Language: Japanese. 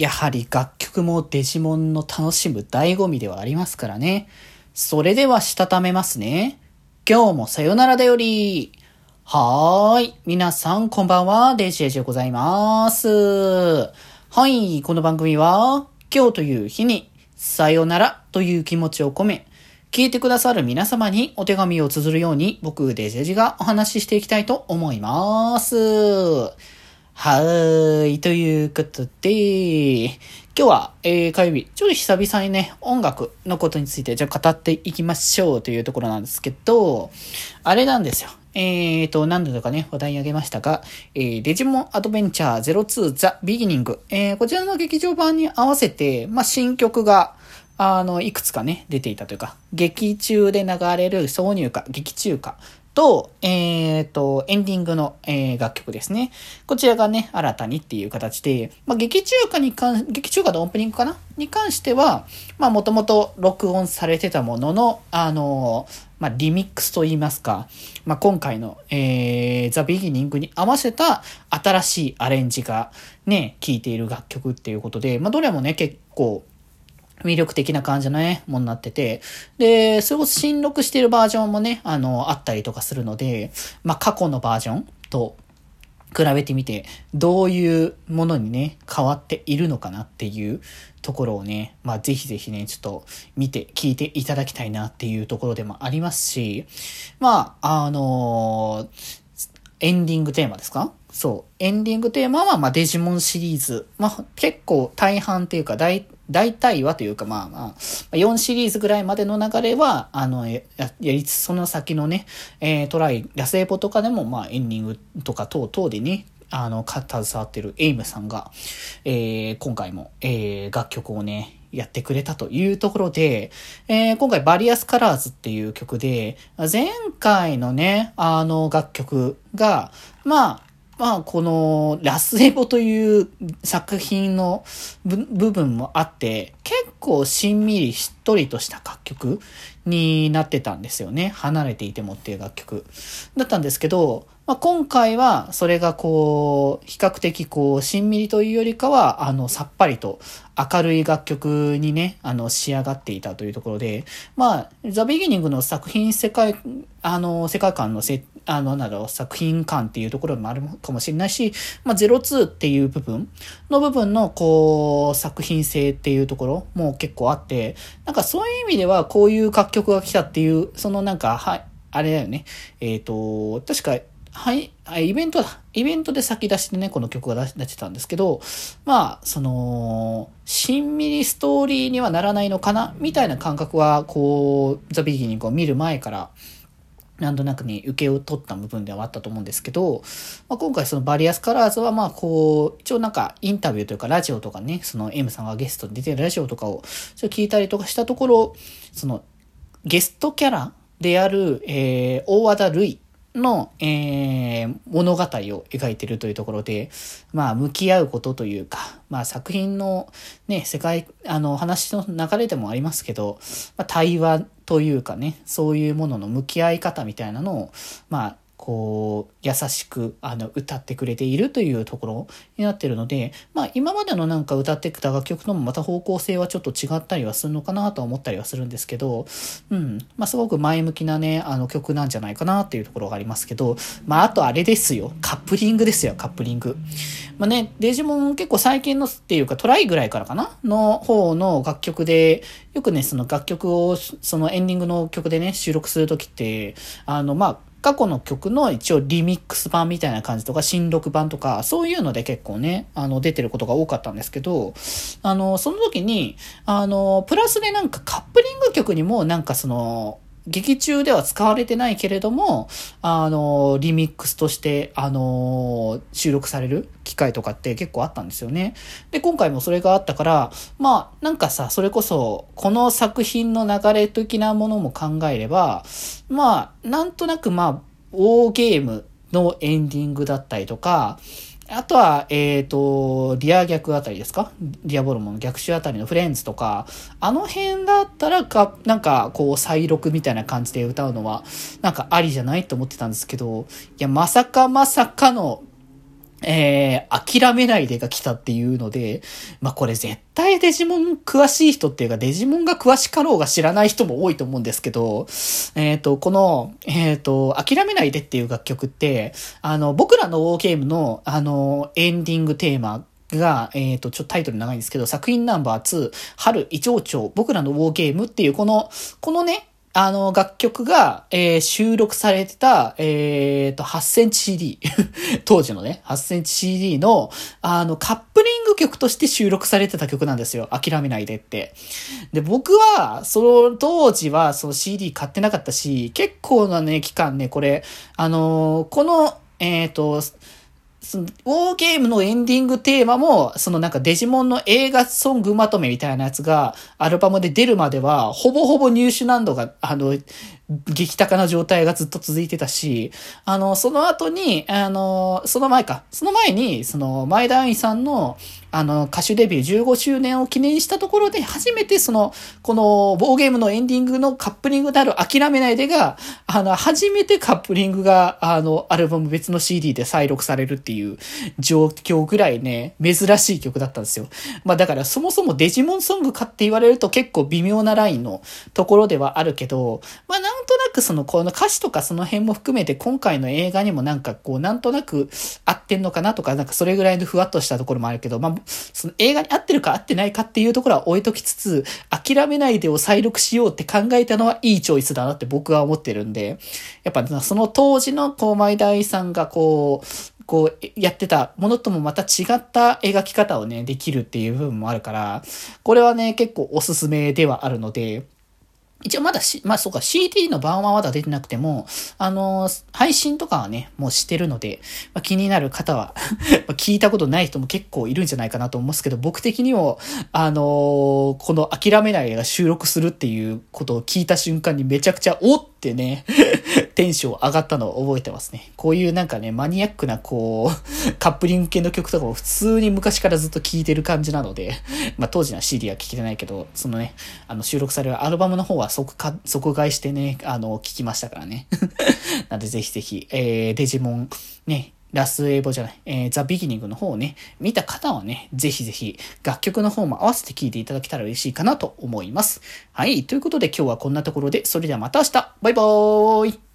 やはり楽曲もデジモンの楽しむ醍醐味ではありますからね。それではしたためますね。今日もさよならだより。はーい。皆さんこんばんは。デジェジでございます。はい。この番組は、今日という日に、さよならという気持ちを込め、聞いてくださる皆様にお手紙を綴るように、僕、デジェジがお話ししていきたいと思います。はーい。ということで、今日は、えー、火曜日、ちょっと久々にね、音楽のことについて、じゃあ語っていきましょうというところなんですけど、あれなんですよ。えーと、何度かね、話題にあげましたが、えー、デジモンアドベンチャー02ザ・ビギニング。えー、こちらの劇場版に合わせて、まあ、新曲が、あの、いくつかね、出ていたというか、劇中で流れる挿入歌、劇中歌と、えっ、ー、と、エンディングの、えー、楽曲ですね。こちらがね、新たにっていう形で、まあ、劇中歌に関、劇中歌のオープニングかな？に関しては、まあ、もともと録音されてたものの、あのまあ、リミックスと言いますか、まあ、今回の、えー、ザ・ビギニングに合わせた新しいアレンジがね、聴いている楽曲っていうことで、まあ、どれもね、結構、魅力的な感じのね、ものになってて、で、それを新録してるバージョンもね、あの、あったりとかするので、まあ、過去のバージョンと比べてみて、どういうものにね、変わっているのかなっていうところをね、まあ、ぜひぜひね、ちょっと見て、聞いていただきたいなっていうところでもありますし、まあ、あのー、エンディングテーマですか？そう。エンディングテーマは、まあ、デジモンシリーズ。まあ、結構大半っていうか、大、大体はというか、まあまあ、4シリーズぐらいまでの流れは、あの、ややりつつ、その先のね、えー、 tri、ラスエボとかでも、まあ、エンディングとか等々でね、あの、携わってる AiM さんが、えー、今回も、えー、楽曲をね、やってくれたというところで、えー、今回 Various Colors っていう曲で、前回のね、あの楽曲が、まあ、まあ、この、ラスエボという作品の部分もあって、結構しんみりしっとりとした楽曲になってたんですよね。離れていてもっていう楽曲。だったんですけど、まあ、今回はそれがこう、比較的こう、しんみりというよりかは、あの、さっぱりと明るい楽曲にね、あの、仕上がっていたというところで、まあ、ザ・ビギニングの作品世界、あの、世界観のせ、あの、など、作品感っていうところもあるかもしれないし、まあ、02っていう部分の部分の、こう、作品性っていうところも結構あって、なんかそういう意味では、こういう楽曲が来たっていう、そのなんか、はい、あれだよね。えっ、ー、と、確か、はい、イベントだ。イベントで先出しでね、この曲が出してたんですけど、まあ、その、しんみりストーリーにはならないのかなみたいな感覚は、こう、ザ・ビギニングを見る前から、なんとなくね、受けを取った部分ではあったと思うんですけど、まあ、今回その Various Colors はまあこう、一応なんかインタビューというかラジオとかね、その M さんがゲストに出てるラジオとかをちょ聞いたりとかしたところ、そのゲストキャラである、えー、大和田ルイの、えー、物語を描いてるというところで、まあ、向き合うことというか、まあ、作品のね、世界、あの、話の流れでもありますけど、まあ、対話というかね、そういうものの向き合い方みたいなのを、まあ、こう、優しく、あの、歌ってくれているというところになってるので、まあ、今までのなんか歌ってきた楽曲ともまた方向性はちょっと違ったりはするのかなと思ったりはするんですけど、うん。まあ、すごく前向きなね、あの曲なんじゃないかなっていうところがありますけど、まあ、あとあれですよ。カップリングですよ、カップリング。まあね、デジモン結構最近のっていうかトライぐらいからかな？の方の楽曲で、よくね、その楽曲を、そのエンディングの曲でね、収録するときって、あの、まあ、過去の曲の一応リミックス版みたいな感じとか、新録版とか、そういうので結構ね、あの、出てることが多かったんですけど、あの、その時に、あの、プラスでなんかカップリング曲にもなんかその、劇中では使われてないけれども、あの、リミックスとして、あの、収録される機会とかって結構あったんですよね。で、今回もそれがあったから、まあ、なんかさ、それこそ、この作品の流れ的なものも考えれば、まあ、なんとなくまあ、ウォーゲームのエンディングだったりとか、あとは、えっ、ー、と、リア逆あたりですか？リアボルモンの逆襲あたりのフレンズとか、あの辺だったらか、なんか、こう、再録みたいな感じで歌うのは、なんかありじゃないと思ってたんですけど、いや、まさかまさかの、えー、諦めないでが来たっていうので、まあ、これ絶対デジモン詳しい人っていうか、デジモンが詳しかろうが知らない人も多いと思うんですけど、えっ、ー、と、この、えっ、ー、と、諦めないでっていう楽曲って、あの、僕らのウォーゲームの、あの、エンディングテーマが、えっ、ー、と、ちょっとタイトル長いんですけど、作品ナンバー2、春、異常町、僕らのウォーゲームっていう、この、このね、あの、楽曲が、えー、収録されてた、えー、と、8センチ CD 当時のね、8センチ CD の、あの、カップリング曲として収録されてた曲なんですよ。諦めないでって。で、僕は、その当時は、その CD 買ってなかったし、結構なね、期間ね、これ、あのー、この、えっ、ー、と、その、ウォーゲームのエンディングテーマも、そのなんかデジモンの映画ソングまとめみたいなやつが、アルバムで出るまでは、ほぼほぼ入手難度が、あの、激高な状態がずっと続いてたし、あの、その後に、あの、その前か、その前に、その、前田愛さんの、あの、歌手デビュー15周年を記念したところで、初めてその、この、ボーゲームのエンディングのカップリングである諦めないでが、あの、初めてカップリングが、あの、アルバム別の CD で再録されるっていう状況ぐらいね、珍しい曲だったんですよ。まあだからそもそもデジモンソングかって言われると結構微妙なラインのところではあるけど、まあなんとなくその、この歌詞とかその辺も含めて今回の映画にもなんかこう、なんとなく合ってんのかなとか、なんかそれぐらいのふわっとしたところもあるけど、まあ、その映画に合ってるか合ってないかっていうところは置いときつつ、諦めないでを再録しようって考えたのはいいチョイスだなって僕は思ってるんで、やっぱその当時のこう、前田さんがこう、こう、やってたものともまた違った描き方をね、できるっていう部分もあるから、これはね、結構おすすめではあるので、一応まだし、まあそうか、CD の版はまだ出てなくても、あのー、配信とかはね、もうしてるので、まあ、気になる方は 聞いたことない人も結構いるんじゃないかなと思うんですけど、僕的にも、あのー、この諦めないが収録するっていうことを聞いた瞬間にめちゃくちゃ、おってね。テンション上がったのを覚えてますね。こういうなんかね、マニアックなこう、カップリング系の曲とかも普通に昔からずっと聴いてる感じなので、まあ当時の CD は聴けてないけど、そのね、あの収録されるアルバムの方は即か、即買いしてね、あの、聞きましたからね。なのでぜひぜひ、えー、デジモン、ね、ラスエボじゃない、えー、ザ・ビギニングの方をね、見た方はね、ぜひぜひ楽曲の方も合わせて聴いていただけたら嬉しいかなと思います。はい、ということで今日はこんなところで、それではまた明日バイバーイ